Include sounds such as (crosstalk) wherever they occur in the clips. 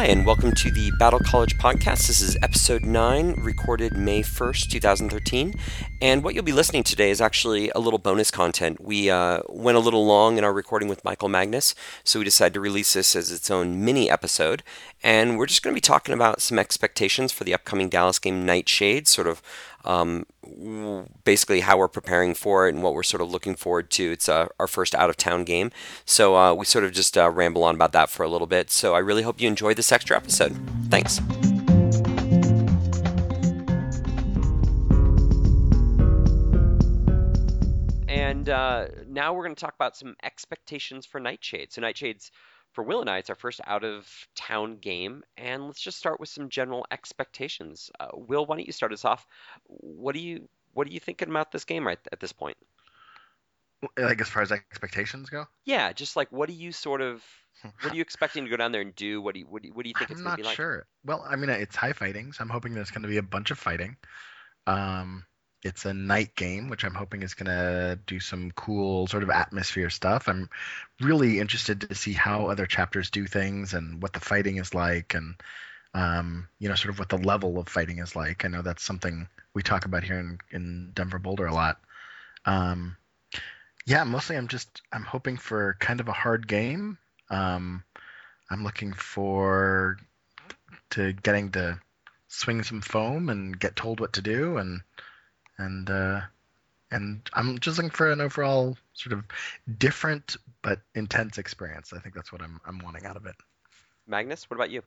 Hi, and welcome to the Battle College podcast. This is episode 9, recorded May 1st, 2013. And what you'll be listening to today is actually a little bonus content. We uh, went a little long in our recording with Michael Magness, so we decided to release this as its own mini episode. And we're just going to be talking about some expectations for the upcoming Dallas game, Knightshade, sort of um, basically how we're preparing for it and what we're sort of looking forward to. It's uh, our first out of town game. So uh, we sort of just uh, ramble on about that for a little bit. So I really hope you enjoyed this extra episode. Thanks. And uh, now we're going to talk about some expectations for Knightshade. So Knightshade's for Will and I, it's our first out of town game, and let's just start with some general expectations. Uh, Will, why don't you start us off? What do you what are you thinking about this game right at this point? Like as far as expectations go? Yeah, just like what do you sort of (laughs) what are you expecting to go down there and do? What do you what do you, what do you think I'm it's going to be like? I'm not sure. Well, I mean, it's high fighting, so I'm hoping there's going to be a bunch of fighting. Um, it's a night game, which I'm hoping is going to do some cool sort of atmosphere stuff. I'm really interested to see how other chapters do things and what the fighting is like, and um, you know, sort of what the level of fighting is like. I know that's something we talk about here in, in Denver Boulder a lot. Um, yeah, mostly I'm just I'm hoping for kind of a hard game. Um, I'm looking for to getting to swing some foam and get told what to do and and uh, and I'm just looking for an overall sort of different but intense experience. I think that's what I'm I'm wanting out of it. Magness, what about you?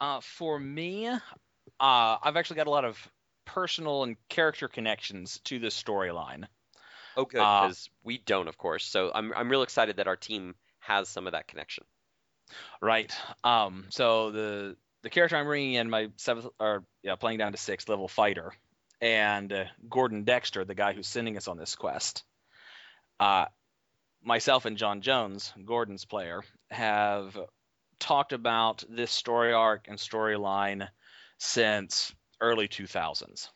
Uh, for me, uh, I've actually got a lot of personal and character connections to this storyline. Oh, good, because uh, we don't, of course. So I'm I'm real excited that our team has some of that connection. Right. Um. So the the character I'm bringing in, my seventh or yeah, playing down to sixth level fighter, and uh, Gordon Dexter, the guy who's sending us on this quest. Uh, myself and John Jones, Gordon's player, have talked about this story arc and storyline since early 2000s.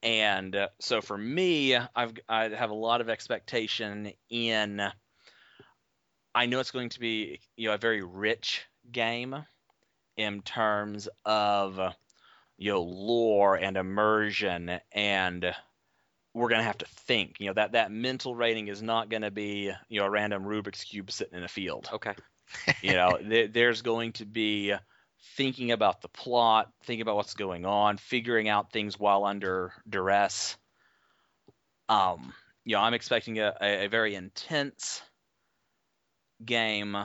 And uh, so for me, I've I have a lot of expectation in. I know it's going to be you know a very rich game in terms of you know lore and immersion and we're going to have to think. You know that that mental rating is not going to be you know a random rubik's cube sitting in a field. Okay. (laughs) You know th- there's going to be thinking about the plot thinking about what's going on figuring out things while under duress. Um you know i'm expecting a, a, a very intense game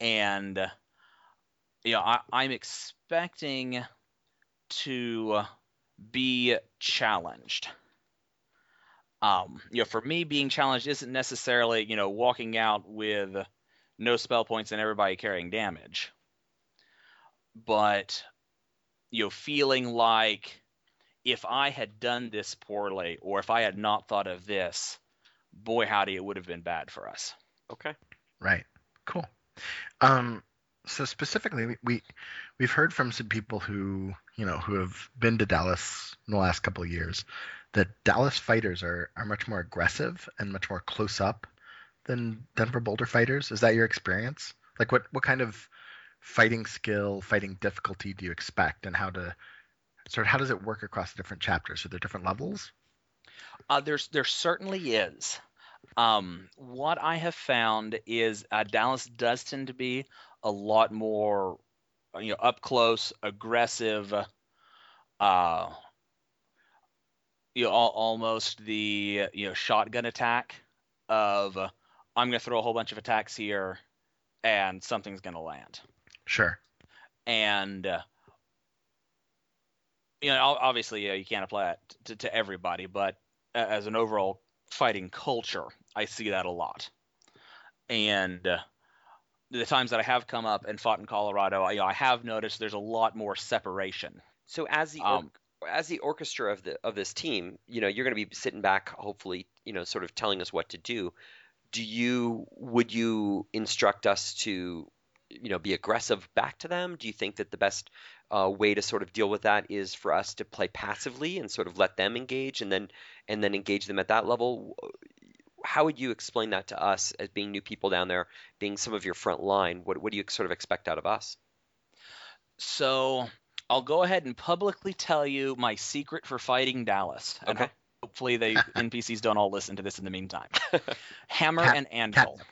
and you know I, i'm expecting to be challenged. Um, you know, for me, being challenged isn't necessarily, you know, walking out with no spell points and everybody carrying damage, but you know, feeling like if I had done this poorly or if I had not thought of this, boy howdy, it would have been bad for us. Okay. Right. Cool. Um, so specifically, we we've heard from some people who you know who have been to Dallas in the last couple of years that Dallas fighters are are much more aggressive and much more close up than Denver Boulder fighters. Is that your experience? Like what what kind of fighting skill, fighting difficulty do you expect, and how to sort of how does it work across the different chapters? Are there different levels? Uh, there's there certainly is. Um, what I have found is uh, Dallas does tend to be a lot more, you know, up close, aggressive. Uh, you know, al- almost the you know shotgun attack of uh, I'm going to throw a whole bunch of attacks here, and something's going to land. Sure. And uh, you know, obviously, uh, you can't apply that to, to everybody, but as an overall fighting culture, I see that a lot. And uh, the times that I have come up and fought in Colorado, I, you know, I have noticed there's a lot more separation. So as the um, or- as the orchestra of the of this team, you know, you're going to be sitting back, hopefully, you know, sort of telling us what to do. Do you would you instruct us to, you know, be aggressive back to them? Do you think that the best uh, way to sort of deal with that is for us to play passively and sort of let them engage and then and then engage them at that level? How would you explain that to us as being new people down there, being some of your front line? What what do you sort of expect out of us? So I'll go ahead and publicly tell you my secret for fighting Dallas. And Okay. hopefully the (laughs) NPCs don't all listen to this in the meantime. (laughs) Hammer Cat- and anvil. catnip.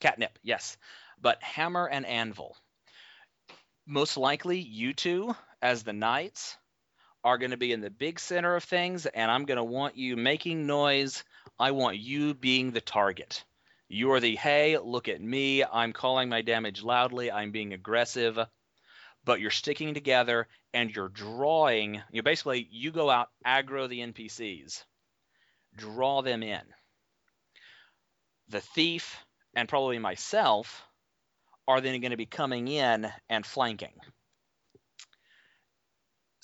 Catnip, yes. But hammer and anvil. Most likely, you two, as the knights, are going to be in the big center of things, and I'm going to want you making noise. I want you being the target. You are the, hey, look at me. I'm calling my damage loudly. I'm being aggressive. But you're sticking together and you're drawing. You basically, you go out, aggro the NPCs, draw them in. The thief and probably myself are then going to be coming in and flanking.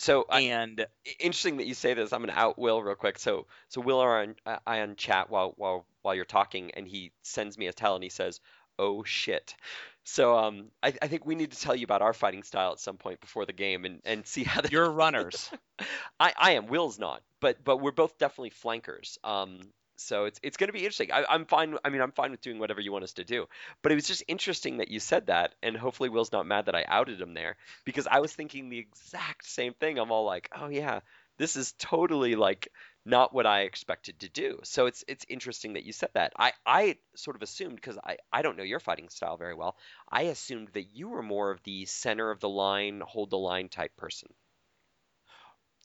So I, And interesting that you say this. I'm gonna out Will real quick. So so Will are on uh, I on chat while while while you're talking, and he sends me a tell, and he says, "Oh shit." So um, I, I think we need to tell you about our fighting style at some point before the game, and and see how. The, you're runners. (laughs) I I am. Will's not, but but we're both definitely flankers. Um, so it's it's gonna be interesting. I, I'm fine. I mean, I'm fine with doing whatever you want us to do. But it was just interesting that you said that, and hopefully Will's not mad that I outed him there because I was thinking the exact same thing. I'm all like, oh yeah, this is totally like not what I expected to do. So it's it's interesting that you said that. I I sort of assumed because I I don't know your fighting style very well. I assumed that you were more of the center of the line, hold the line type person.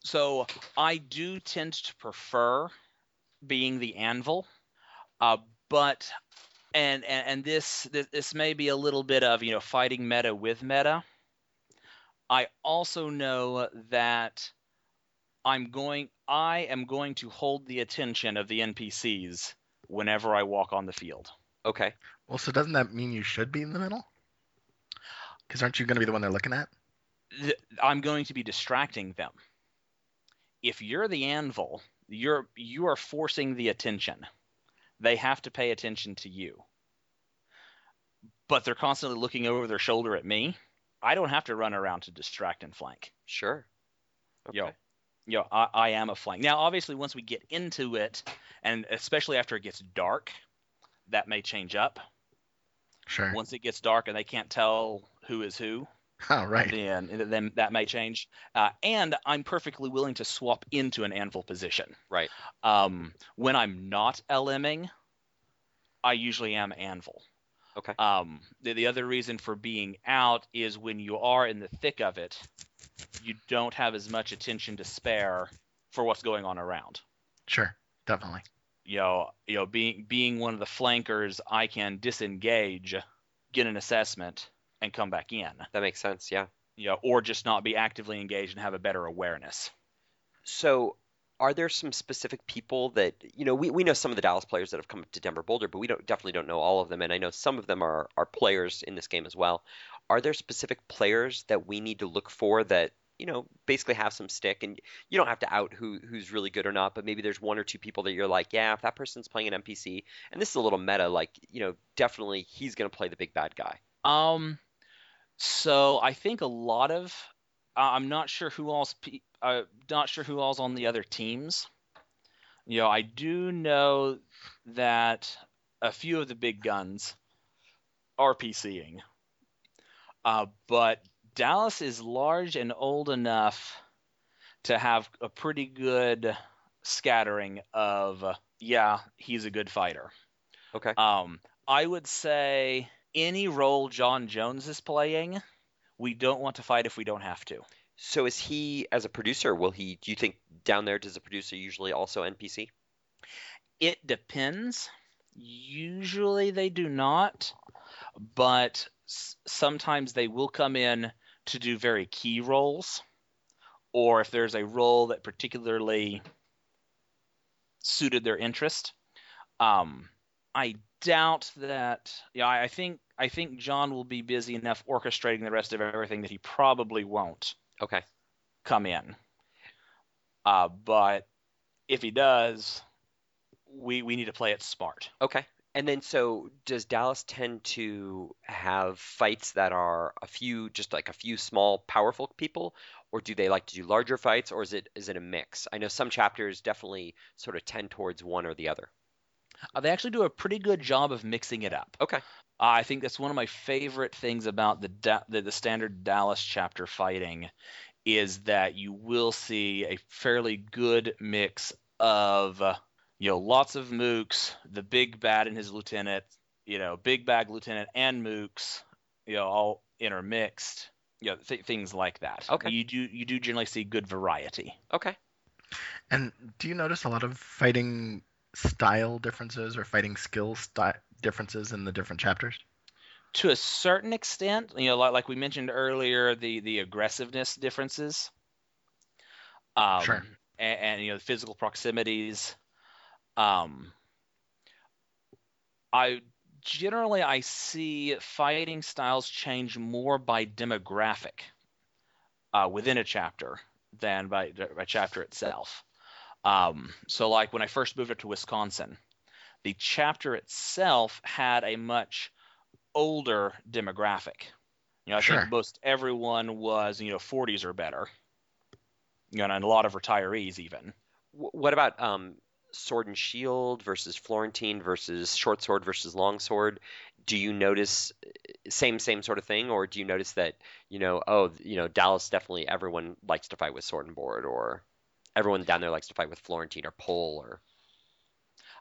So I do tend to prefer being the anvil, uh, but and, and and this, this this may be a little bit of you know fighting meta with meta. I also know that I'm going I am going to hold the attention of the NPCs whenever I walk on the field. Okay. Well, so doesn't that mean you should be in the middle? Because aren't you going to be the one they're looking at? I'm going to be distracting them. If you're the anvil, you're you are forcing the attention. They have to pay attention to you. But they're constantly looking over their shoulder at me. I don't have to run around to distract and flank. Sure. Okay. Yo, yo, I, I am a flank. Now, obviously, once we get into it, and especially after it gets dark, that may change up. Sure. Once it gets dark and they can't tell who is who, (laughs) Oh, right. then then that may change. Uh, and I'm perfectly willing to swap into an anvil position. Right. Um, when I'm not LMing, I usually am anvil. Okay. Um, the, the other reason for being out is when you are in the thick of it, you don't have as much attention to spare for what's going on around. Sure. Definitely. You know, you know, being being one of the flankers, I can disengage, get an assessment, and come back in. That makes sense. Yeah. Know, or just not be actively engaged and have a better awareness. So, are there some specific people that you know? We, we know some of the Dallas players that have come to Denver Boulder, but we don't definitely don't know all of them. And I know some of them are are players in this game as well. Are there specific players that we need to look for that you know basically have some stick? And you don't have to out who who's really good or not, but maybe there's one or two people that you're like, yeah, if that person's playing an NPC, and this is a little meta, like you know, definitely he's going to play the big bad guy. Um, so I think a lot of uh, I'm not sure who all's pe- uh, not sure who all's on the other teams. You know, I do know that a few of the big guns are PCing, uh, but Dallas is large and old enough to have a pretty good scattering of yeah, he's a good fighter. Okay. Um, I would say any role John Jones is playing, we don't want to fight if we don't have to. So is he as a producer? Will he? Do you think down there does a producer usually also NPC? It depends. Usually they do not, but s- sometimes they will come in to do very key roles, or if there's a role that particularly suited their interest. Um, I doubt that. Yeah, I think I think John will be busy enough orchestrating the rest of everything that he probably won't Okay. come in. Uh, but if he does, we we need to play it smart. Okay. And then so does Dallas tend to have fights that are a few just like a few small powerful people or do they like to do larger fights or is it is it a mix? I know some chapters definitely sort of tend towards one or the other. Uh, they actually do a pretty good job of mixing it up. Okay. Uh, I think that's one of my favorite things about the, da- the the standard Dallas chapter fighting is that you will see a fairly good mix of uh, you know lots of mooks, the big bad and his lieutenant, you know, big bag lieutenant and mooks, you know, all intermixed, you know, th- things like that. Okay. You do you do generally see good variety. Okay. And do you notice a lot of fighting style differences or fighting skill sti- differences in the different chapters? to a certain extent, you know, like, like we mentioned earlier, the the aggressiveness differences. Um, Sure. And, and you know, the physical proximities. Um, I generally I see fighting styles change more by demographic uh, within a chapter than by by chapter itself. Um, so, like when I first moved up to Wisconsin, the chapter itself had a much older demographic. You know, I Sure. think most everyone was, you know, 40s or better. You know, and a lot of retirees even. What about um, sword and shield versus Florentine versus short sword versus long sword? Do you notice uh, same same sort of thing, or do you notice that you know oh you know Dallas definitely everyone likes to fight with sword and board, or everyone down there likes to fight with Florentine or pole, or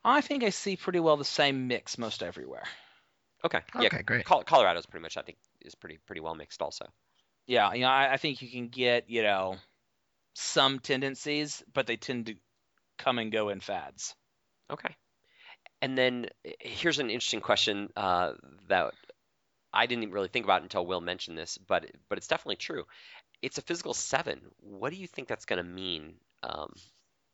I think I see pretty well the same mix most everywhere. okay yeah Okay, great. Col- Colorado's pretty much I think is pretty pretty well mixed also. Yeah, you know, I, I think you can get, you know, some tendencies, but they tend to come and go in fads. Okay. And then uh, here's an interesting question uh, that I didn't really think about until Will mentioned this, but but it's definitely true. It's a physical seven. What do you think that's going to mean? Um,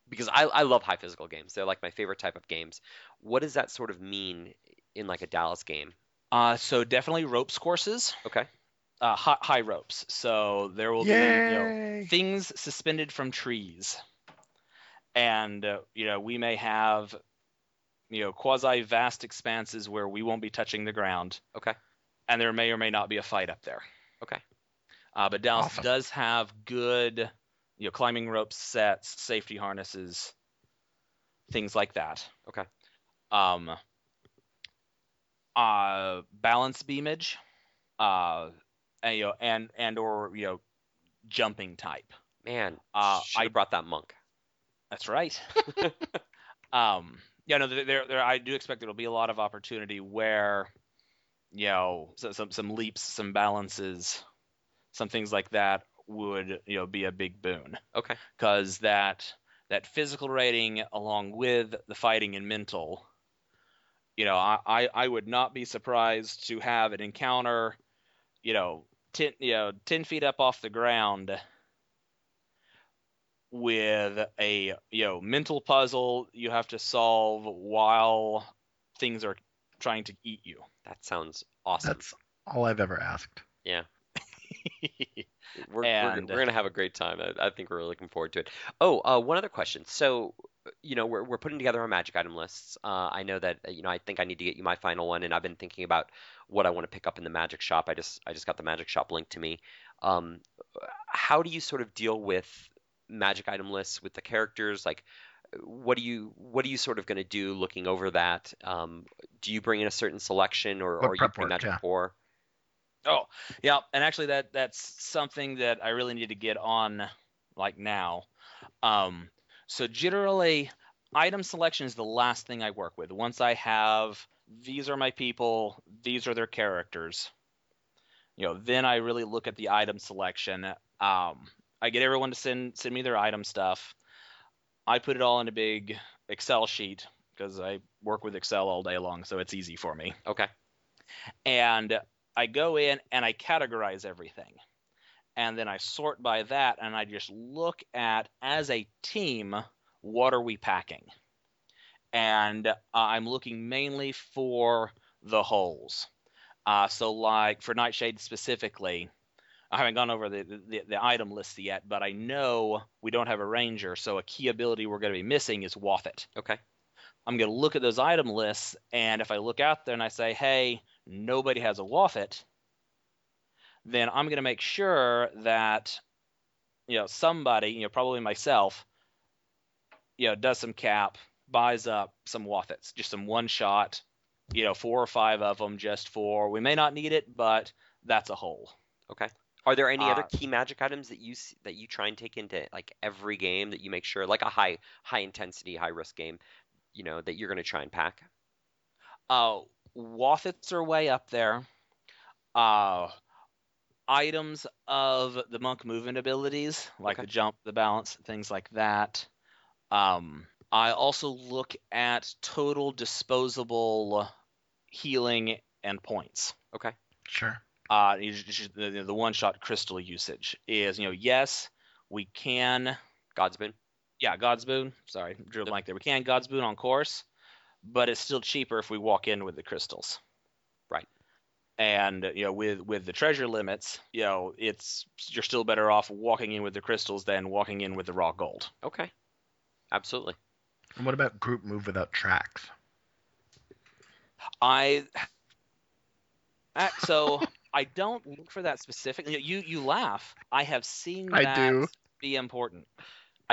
because I, I love high physical games. They're like my favorite type of games. What does that sort of mean in like a Dallas game? Uh, so definitely ropes courses, Okay. uh, high, high ropes. So there will be, you know, things suspended from trees and uh, you know we may have you know quasi vast expanses where we won't be touching the ground Okay. and there may or may not be a fight up there Okay. uh, but dallas Awesome. does have good you know climbing ropes, sets safety harnesses things like that Okay. um uh balance beamage uh and, you know and and or you know jumping type Man, Uh, I- brought that monk. That's right. (laughs) um, yeah, no, there, there, there, I do expect there'll be a lot of opportunity where, you know, some some leaps, some balances, some things like that would, you know, be a big boon Okay. because that that physical rating along with the fighting and mental, you know, I, I, I would not be surprised to have an encounter, you know, ten you know ten feet up off the ground with a you know mental puzzle you have to solve while things are trying to eat you. That sounds awesome. That's all I've ever asked. We're, (laughs) we're, And- we're gonna have a great time. I, I think we're looking forward to it. Oh, uh, one other question. So, you know, we're we're putting together our magic item lists. Uh, I know that uh, you know I think I need to get you my final one, and I've been thinking about what I want to pick up in the magic shop. I just I just got the magic shop linked to me. Um, how do you sort of deal with magic item lists with the characters? Like, what do you what are you sort of going to do looking over that? Um, do you bring in a certain selection, or, What or you prep bring work, magic yeah. pour? Oh, yeah, and actually that that's something that I really need to get on like now. Um, so generally, item selection is the last thing I work with. Once I have these are my people, these are their characters, you know, then I really look at the item selection. Um, I get everyone to send send me their item stuff. I put it all in a big Excel sheet because I work with Excel all day long, so it's easy for me Okay. and I go in and I categorize everything. And then I sort by that and I just look at, as a team, what are we packing? And uh, I'm looking mainly for the holes. Uh, so, like for Knightshade specifically, I haven't gone over the, the, the item list yet, but I know we don't have a ranger, so a key ability we're going to be missing is Waffet. Okay. I'm going to look at those item lists, and if I look out there and I say, hey, nobody has a Waffet, then I'm going to make sure that, you know, somebody, you know, probably myself, you know, does some cap, buys up some Wothits, just some one shot, you know, four or five of them just for we may not need it, but that's a hole. Okay. Are there any other Uh, key magic items that you that you try and take into like every game that you make sure like a high high intensity high risk game, you know, that you're going to try and pack? Uh, Wothits are way up there. Uh, items of the monk movement abilities, like Okay. the jump, the balance, things like that. Um, I also look at total disposable healing and points. Okay. Sure. Uh, you ju- ju- the, the one-shot crystal usage is, you know, yes, we can God's boon. yeah, God's Boon. Sorry, drew a blank there. We can God's Boon on course, but it's still cheaper if we walk in with the crystals. Right. And you know, with with the treasure limits, you know, it's you're still better off walking in with the crystals than walking in with the raw gold. Okay. Absolutely. And what about group move without tracks? I uh, so (laughs) I don't look for that specifically. You you laugh. I have seen I that do. be important.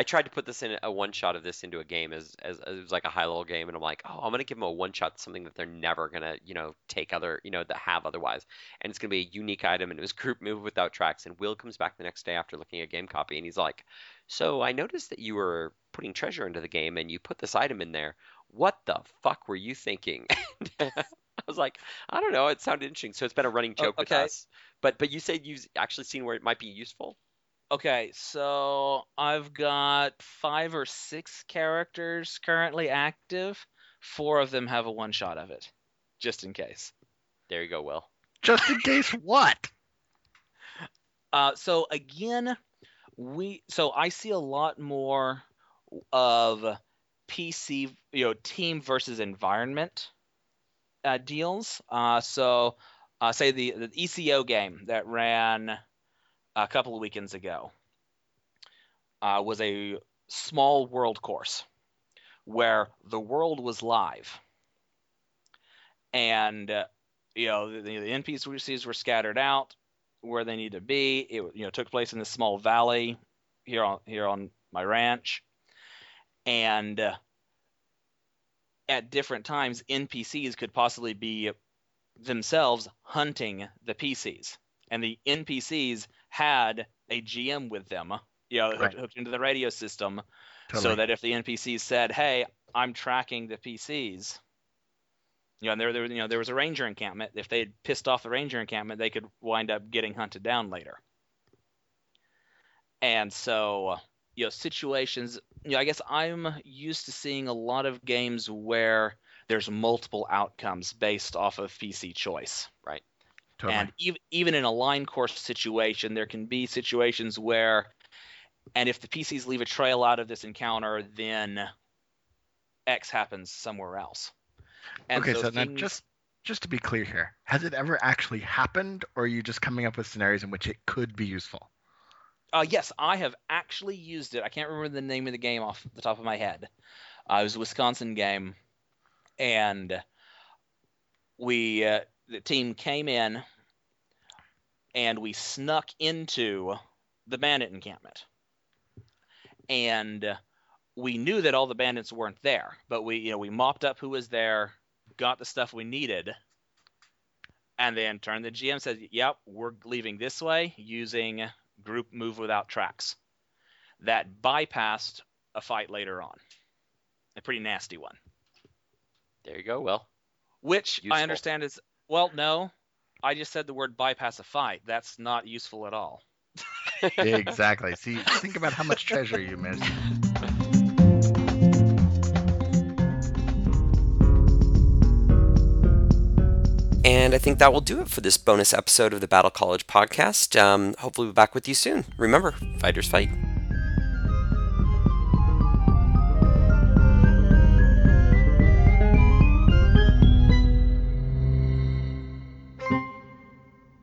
I tried to put this in a one shot of this into a game as, as, as it was like a high level game, and I'm like, oh, I'm gonna give them a one shot, something that they're never gonna, you know, take other, you know, that have otherwise, and it's gonna be a unique item, and it was (laughs) group move without tracks. And Will comes back the next day after looking at game copy, and he's like, so I noticed that you were putting treasure into the game, and you put this item in there. What the fuck were you thinking? (laughs) I was like, I don't know. It sounded interesting, so it's been a running Oh, joke with us. But but you said you've actually seen where it might be useful. Okay, so I've got five or six characters currently active. Four of them have a one shot of it, just in case. There you go, Will. Just in case what? (laughs) Uh, so again, we so I see a lot more of PC, you know, team versus environment uh, deals. Uh, so, uh, say the the ECO game that ran a couple of weekends ago uh, was a small world course where the world was live, and uh, you know the, the NPCs were scattered out where they need to be. It you know took place in this small valley here on here on my ranch, and uh, at different times NPCs could possibly be themselves hunting the PCs, and the NPCs had a GM with them, you know, hooked, Right. hooked into the radio system, so that if the NPCs said, "Hey, I'm tracking the PCs," you know, and there, there, you know, there was a ranger encampment. If they had pissed off the ranger encampment, they could wind up getting hunted down later. And so, you know, situations. You know, I guess I'm used to seeing a lot of games where there's multiple outcomes based off of PC choice. Totally. And even even in a line course situation, there can be situations where, and if the PCs leave a trail out of this encounter, then X happens somewhere else. And okay, so, now things- just just to be clear here, has it ever actually happened, or are you just coming up with scenarios in which it could be useful? Uh, yes, I have actually used it. I can't remember the name of the game off the top of my head. Uh, it was a Wisconsin game, and we uh, the team came in, and we snuck into the bandit encampment, and we knew that all the bandits weren't there, but we you know we mopped up who was there, got the stuff we needed. And then turned the GM said, "Yep, we're leaving this way using group move without tracks that bypassed a fight later on. A pretty nasty one. There you go, Well, Which Useful. I understand is well, no. I just said the word bypass a fight. That's not useful at all. (laughs) exactly. See, think about how much treasure you missed. And I think that will do it for this bonus episode of the Battle College podcast. Um, hopefully, we'll be back with you soon. Remember, fighters fight.